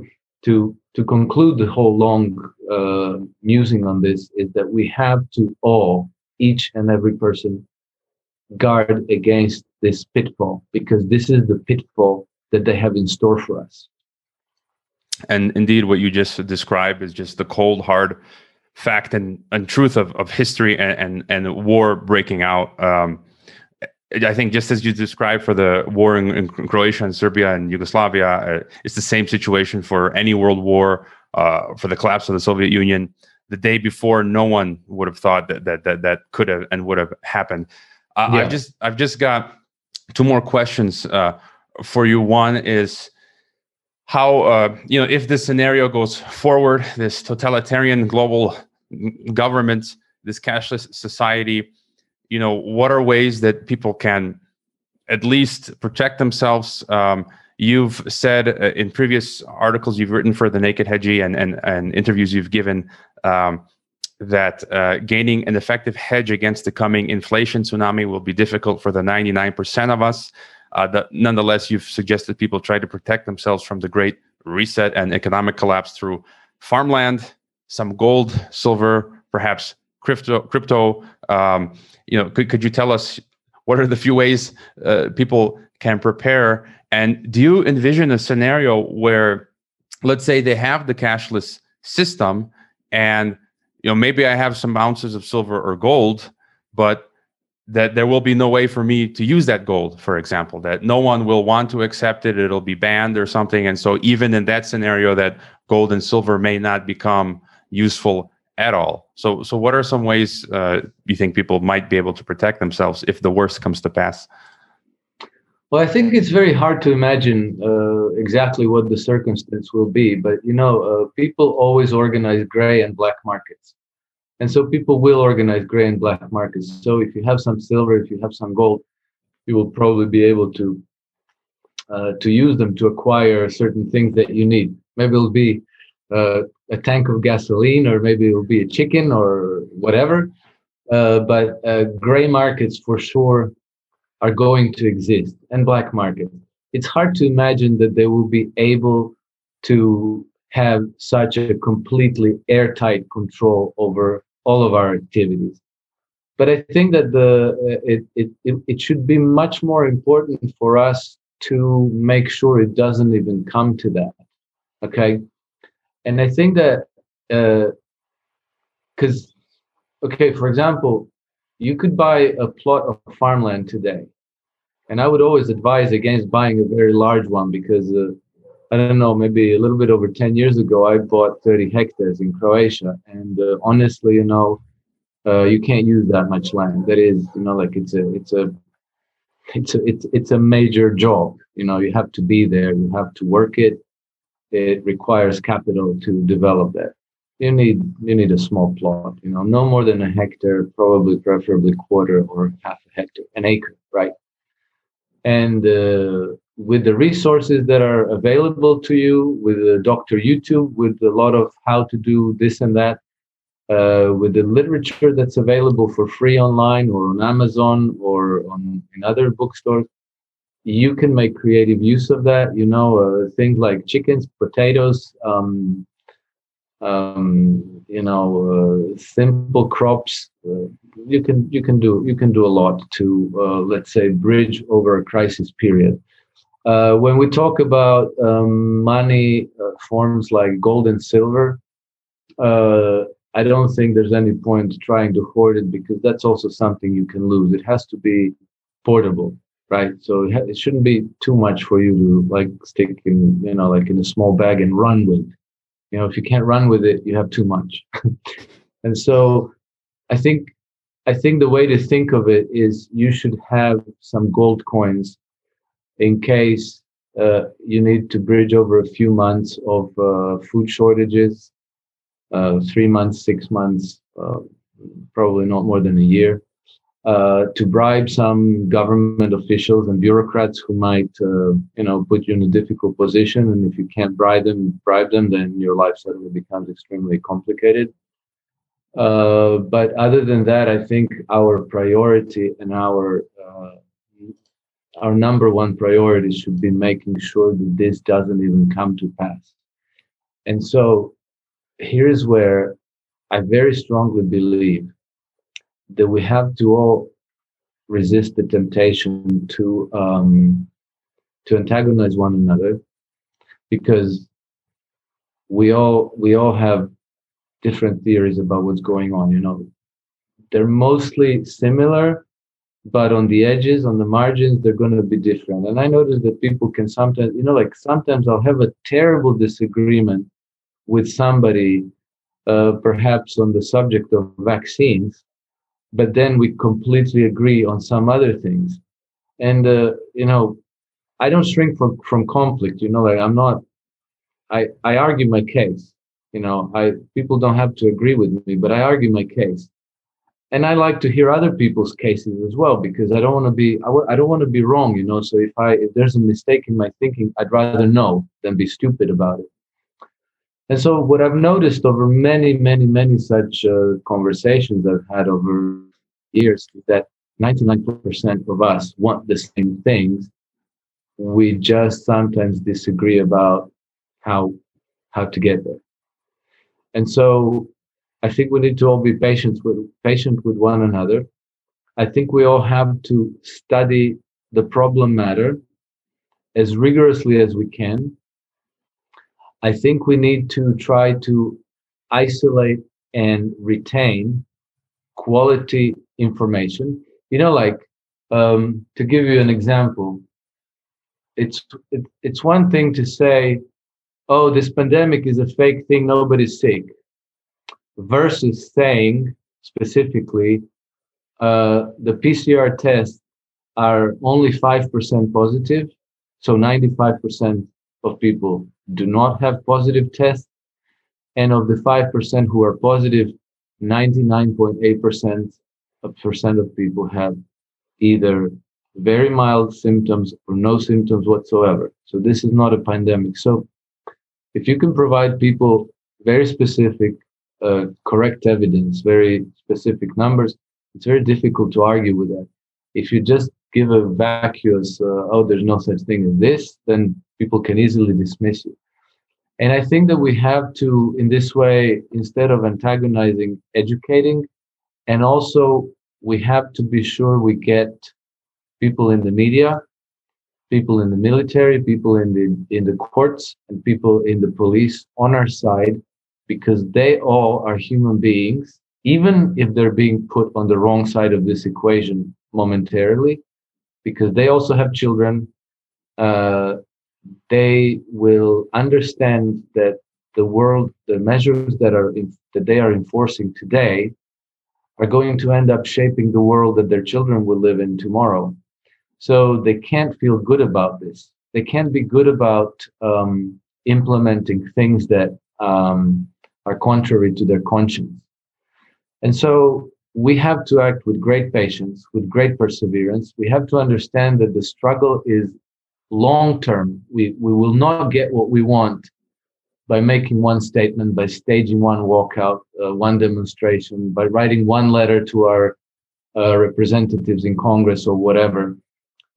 to to conclude the whole long uh, musing on this is that we have to all each and every person guard against this pitfall because this is the pitfall that they have in store for us and indeed what you just described is just the cold hard fact and, and truth of, of history and, and, and war breaking out. Um, I think just as you described for the war in, in Croatia and Serbia and Yugoslavia, uh, it's the same situation for any world war, uh, for the collapse of the Soviet Union. The day before, no one would have thought that that that, that could have and would have happened. Uh, yeah. I've just I've just got two more questions uh, for you. One is how uh, you know if this scenario goes forward, this totalitarian global government, this cashless society, you know, what are ways that people can at least protect themselves? Um, you've said uh, in previous articles you've written for the Naked Hedgie and and, and interviews you've given um, that uh, gaining an effective hedge against the coming inflation tsunami will be difficult for the 99% of us. Uh, the, nonetheless, you've suggested people try to protect themselves from the great reset and economic collapse through farmland, some gold, silver, perhaps crypto. Crypto. Um, you know, could could you tell us what are the few ways uh, people can prepare? And do you envision a scenario where, let's say, they have the cashless system, and you know maybe I have some ounces of silver or gold, but that there will be no way for me to use that gold, for example, that no one will want to accept it, it'll be banned or something. And so, even in that scenario, that gold and silver may not become useful at all. So, so what are some ways uh, you think people might be able to protect themselves if the worst comes to pass? Well, I think it's very hard to imagine uh, exactly what the circumstance will be, but you know, uh, people always organize gray and black markets. And so people will organize gray and black markets. So if you have some silver, if you have some gold, you will probably be able to uh, to use them to acquire certain things that you need. Maybe it'll be uh, a tank of gasoline, or maybe it'll be a chicken or whatever. Uh, but uh, gray markets for sure are going to exist, and black markets. It's hard to imagine that they will be able to have such a completely airtight control over all of our activities. But I think that the it, it, it, it should be much more important for us to make sure it doesn't even come to that. Okay. And I think that because uh, okay, for example, you could buy a plot of farmland today And I would always advise against buying a very large one because uh, I don't know, maybe a little bit over 10 years ago, I bought 30 hectares in Croatia. And uh, honestly, you know, uh, you can't use that much land. That is, you know, like it's a, it's a, it's a, it's, it's a major job. You know, you have to be there, you have to work it. It requires capital to develop that. You need, you need a small plot, you know, no more than a hectare, probably preferably quarter or half a hectare, an acre, right? And uh, with the resources that are available to you, with Dr. YouTube, with a lot of how to do this and that, uh, with the literature that's available for free online or on Amazon or on in other bookstores, you can make creative use of that. You know, uh, things like chickens, potatoes, um, um, you know, uh, simple crops. Uh, you can you can do you can do a lot to uh, let's say bridge over a crisis period. Uh, when we talk about um, money uh, forms like gold and silver, uh, I don't think there's any point trying to hoard it because that's also something you can lose. It has to be portable, right? So it, ha- it shouldn't be too much for you to like stick in, you know, like in a small bag and run with. You know, if you can't run with it, you have too much. and so I think I think the way to think of it is you should have some gold coins in case uh, you need to bridge over a few months of uh, food shortages, uh, three months, six months, uh, probably not more than a year, uh, to bribe some government officials and bureaucrats who might, uh, you know, put you in a difficult position. And if you can't bribe them, bribe them, then your life suddenly becomes extremely complicated. but other than that, I think our priority and our our number one priority should be making sure that this doesn't even come to pass. And so here's where I very strongly believe that we have to all resist the temptation to um, to antagonize one another because we all we all have different theories about what's going on you know they're mostly similar but on the edges, on the margins, they're going to be different. And I notice that people can sometimes, you know, like sometimes I'll have a terrible disagreement with somebody, uh, perhaps on the subject of vaccines, but then we completely agree on some other things. And, uh, you know, I don't shrink from, from conflict, you know, like I'm not, I, I argue my case. You know, I people don't have to agree with me, but I argue my case and I like to hear other people's cases as well because I don't want to be I w- I don't want to be wrong, you know. So if I if there's a mistake in my thinking, I'd rather know than be stupid about it. And so what I've noticed over many many many such uh, conversations I've had over years is that 99% of us want the same things. We just sometimes disagree about how how to get there. And so I think we need to all be patient with patient with one another. I think we all have to study the problem matter as rigorously as we can. I think we need to try to isolate and retain quality information. You know, like um, to give you an example, it's it, it's one thing to say, "Oh, this pandemic is a fake thing. Nobody's sick." Versus saying specifically uh, the PCR tests are only 5% positive. So 95% of people do not have positive tests. And of the 5% who are positive, 99.8% of percent of people have either very mild symptoms or no symptoms whatsoever. So this is not a pandemic. So if you can provide people very specific uh, correct evidence, very specific numbers, it's very difficult to argue with that. If you just give a vacuous, uh, oh, there's no such thing as this, then people can easily dismiss you. And I think that we have to, in this way, instead of antagonizing, educating, and also we have to be sure we get people in the media, people in the military, people in the in the courts, and people in the police on our side because they all are human beings, even if they're being put on the wrong side of this equation momentarily. because they also have children. Uh, they will understand that the world, the measures that are in, that they are enforcing today, are going to end up shaping the world that their children will live in tomorrow. So they can't feel good about this. They can't be good about um, implementing things that um, are contrary to their conscience. And so we have to act with great patience, with great perseverance. We have to understand that the struggle is long term. We, we will not get what we want by making one statement, by staging one walkout, uh, one demonstration, by writing one letter to our uh, representatives in Congress or whatever.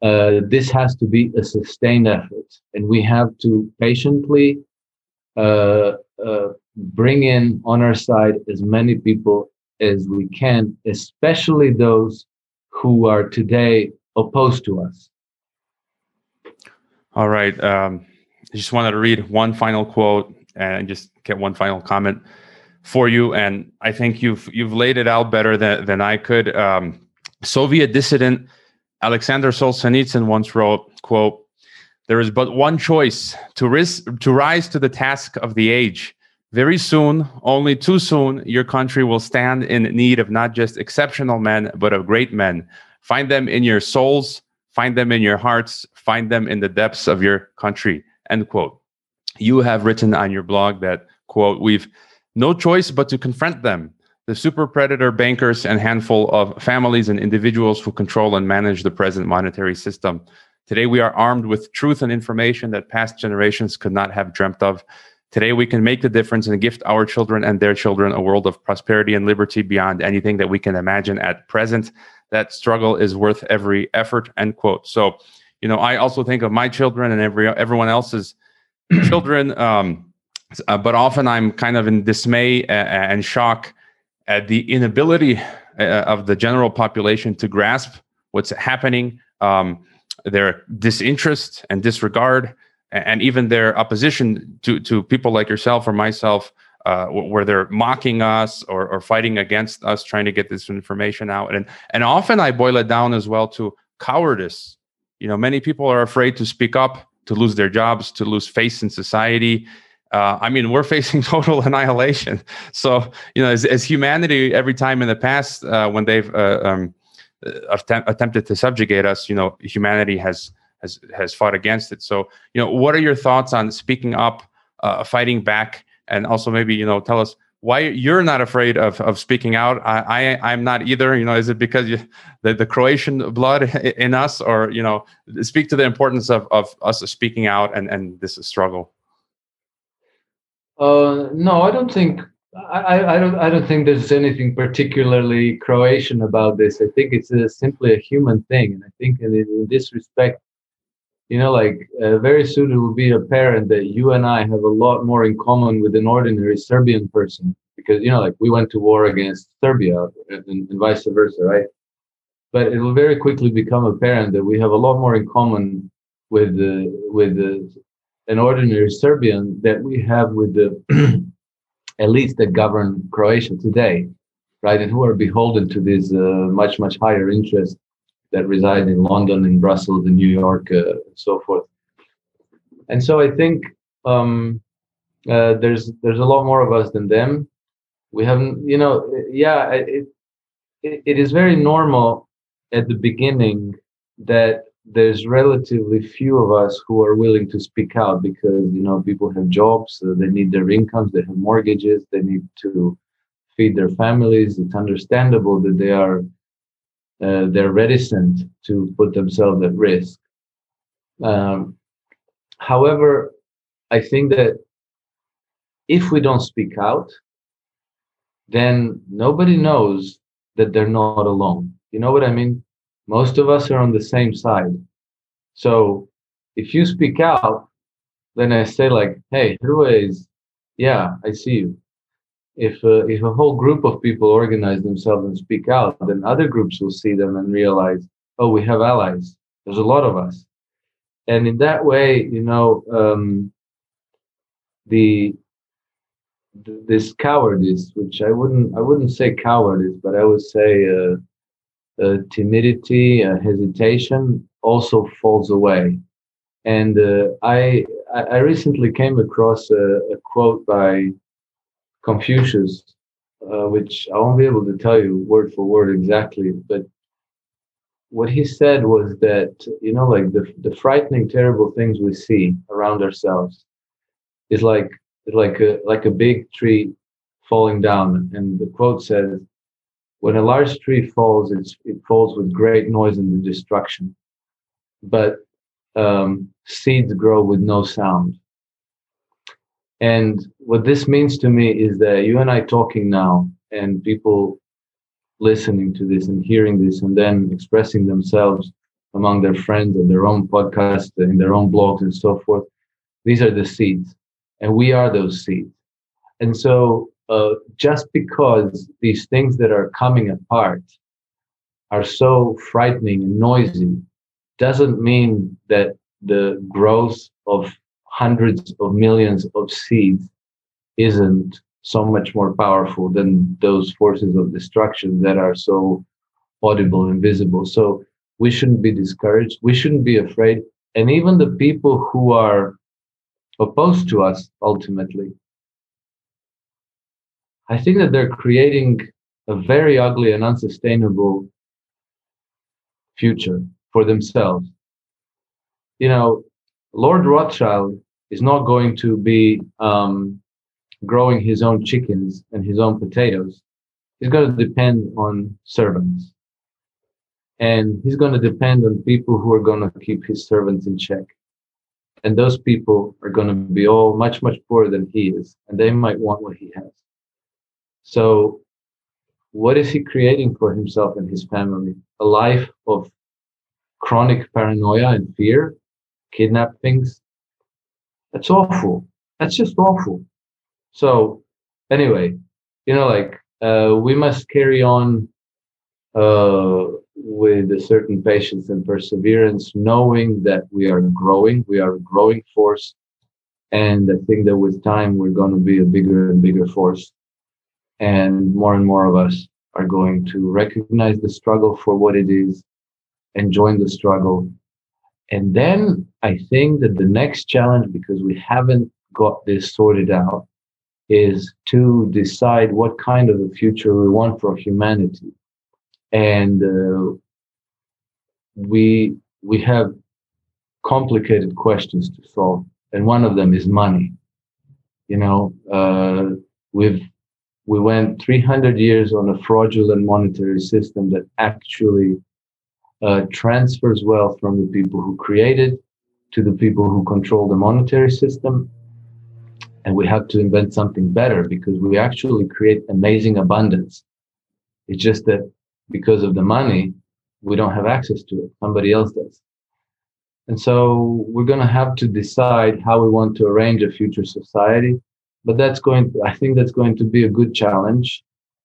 Uh, this has to be a sustained effort, and we have to patiently uh, uh, bring in on our side as many people as we can, especially those who are today opposed to us. All right. Um, I just wanted to read one final quote and just get one final comment for you. And I think you've you've laid it out better than, than I could. Um, Soviet dissident Alexander Solzhenitsyn once wrote, quote, there is but one choice to risk to rise to the task of the age very soon, only too soon, your country will stand in need of not just exceptional men, but of great men. Find them in your souls, find them in your hearts, find them in the depths of your country. End quote. You have written on your blog that, quote, we've no choice but to confront them. The super predator bankers and handful of families and individuals who control and manage the present monetary system. Today, we are armed with truth and information that past generations could not have dreamt of. Today, we can make the difference and gift our children and their children a world of prosperity and liberty beyond anything that we can imagine at present. That struggle is worth every effort. End quote. So, you know, I also think of my children and every everyone else's children, um, uh, but often I'm kind of in dismay and, and shock at the inability uh, of the general population to grasp what's happening, um, their disinterest and disregard and even their opposition to to people like yourself or myself uh, where they're mocking us or, or fighting against us trying to get this information out. And and often i boil it down as well to cowardice. You know many people are afraid to speak up to lose their jobs to lose face in society. Uh, i mean we're facing total annihilation. So you know as, as humanity every time in the past uh, when they've uh, um, attempt, attempted to subjugate us you know humanity has has has fought against it. So, you know, what are your thoughts on speaking up, uh, fighting back, and also maybe you know tell us why you're not afraid of of speaking out. I, I am not either. You know, is it because you, the the Croatian blood in us, or you know, speak to the importance of of us speaking out and and this struggle. Uh, no, I don't think I, I don't I don't think there's anything particularly Croatian about this. I think it's a, simply a human thing, and I think in, in this respect, you know, like uh, very soon it will be apparent that you and I have a lot more in common with an ordinary Serbian person because, you know, like we went to war against Serbia and, and vice versa, right? But it will very quickly become apparent that we have a lot more in common with with an ordinary Serbian that we have with the elites that govern Croatia today, right? And who are beholden to these uh, much much higher interest that reside in London, in Brussels, in New York, uh, and so forth. And so I think um, uh, there's there's a lot more of us than them. We haven't, you know, yeah, it, it, it is very normal at the beginning that there's relatively few of us who are willing to speak out because you know people have jobs, uh, they need their incomes, they have mortgages, they need to feed their families. It's understandable that they are uh, they're reticent to put themselves at risk. Um, however, I think that if we don't speak out, then nobody knows that they're not alone. You know what I mean? Most of us are on the same side. So if you speak out, then I say like, hey, is, yeah, I see you if uh, if a whole group of people organize themselves and speak out, then other groups will see them and realize, oh, we have allies. There's a lot of us, and in that way, you know, um, the this cowardice, which I wouldn't I wouldn't say cowardice, but I would say uh, uh, timidity, uh, hesitation also falls away. And uh, I, I recently came across a, a quote by Confucius, uh, which I won't be able to tell you word for word exactly, but what he said was that you know, like the the frightening, terrible things we see around ourselves is like like a like a big tree falling down, and the quote says, "When a large tree falls, it falls with great noise and destruction, but um, seeds grow with no sound." And what this means to me is that you and I talking now, and people listening to this and hearing this, and then expressing themselves among their friends and their own podcasts, in their own blogs, and so forth. These are the seeds, and we are those seeds. And so, uh, just because these things that are coming apart are so frightening and noisy, doesn't mean that the growth of hundreds of millions of seeds isn't so much more powerful than those forces of destruction that are so audible and visible. So we shouldn't be discouraged. We shouldn't be afraid. And even the people who are opposed to us ultimately, I think that they're creating a very ugly and unsustainable future for themselves. You know, Lord Rothschild is not going to be um, growing his own chickens and his own potatoes. He's going to depend on servants. And he's going to depend on people who are going to keep his servants in check. And those people are going to be all much, much poorer than he is. And they might want what he has. So, what is he creating for himself and his family? A life of chronic paranoia and fear, kidnappings, that's awful. That's just awful. So anyway, you know, like uh, we must carry on uh, with a certain patience and perseverance, knowing that we are growing. We are a growing force, and I think that with time we're going to be a bigger and bigger force, and more and more of us are going to recognize the struggle for what it is, and join the struggle, and then I think that the next challenge, because we haven't got this sorted out, is to decide what kind of a future we want for humanity. And uh, we we have complicated questions to solve, and one of them is money. You know, uh, we've we went 300 years on a fraudulent monetary system that actually uh, transfers wealth from the people who created to the people who control the monetary system. And we have to invent something better because we actually create amazing abundance. It's just that because of the money, we don't have access to it. Somebody else does. And so we're going to have to decide how we want to arrange a future society. But that's going, I think that's going to be a good challenge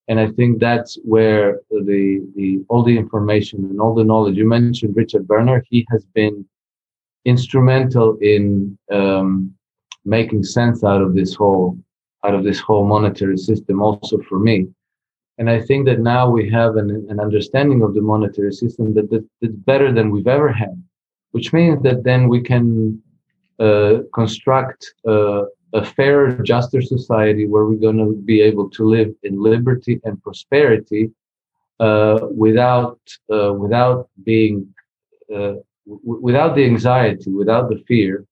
and I think that's where the the all the information and all the knowledge you mentioned, Richard Werner, he has been instrumental in um, making sense out of this whole out of this whole monetary system, also for me. And I think that now we have an, an understanding of the monetary system that, that that's better than we've ever had, which means that then we can uh, construct uh, a fairer, juster society where we're going to be able to live in liberty and prosperity uh, without uh, without being uh, w- without the anxiety, without the fear,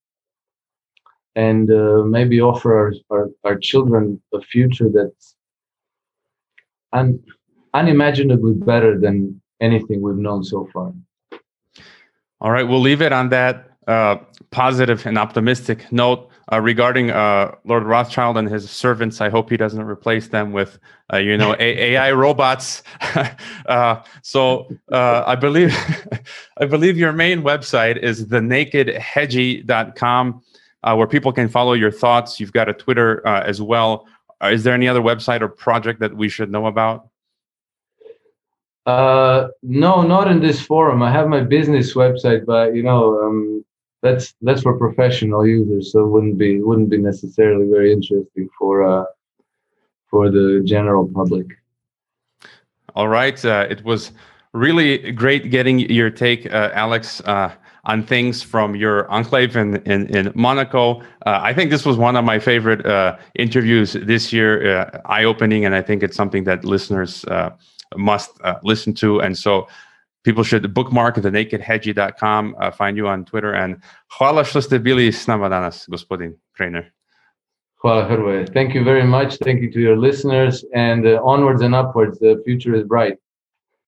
and uh, maybe offer our, our, our children a future that's un- unimaginably better than anything we've known so far. All right, we'll leave it on that uh, positive and optimistic note uh, regarding uh, Lord Rothschild and his servants. I hope he doesn't replace them with, uh, you know, A- AI robots. Uh, so uh, I believe, I believe your main website is thenakedhedgie.com, uh, where people can follow your thoughts. You've got a Twitter as well. is there any other website or project that we should know about? Uh, no, not in this forum. I have my business website, but you know, um, that's that's for professional users, so it wouldn't be wouldn't be necessarily very interesting for uh, for the general public. All right, uh, it was really great getting your take, uh, Alex, uh, on things from your enclave in in, in Monaco. Uh, I think this was one of my favorite uh, interviews this year, uh, eye opening, and I think it's something that listeners must listen to. And so. People should bookmark thenakedhedgie.com, uh, find you on Twitter. And hvala što ste bili s nama danas, gospodin. Hvala. Thank you very much. Thank you to your listeners. And onwards and upwards, the future is bright.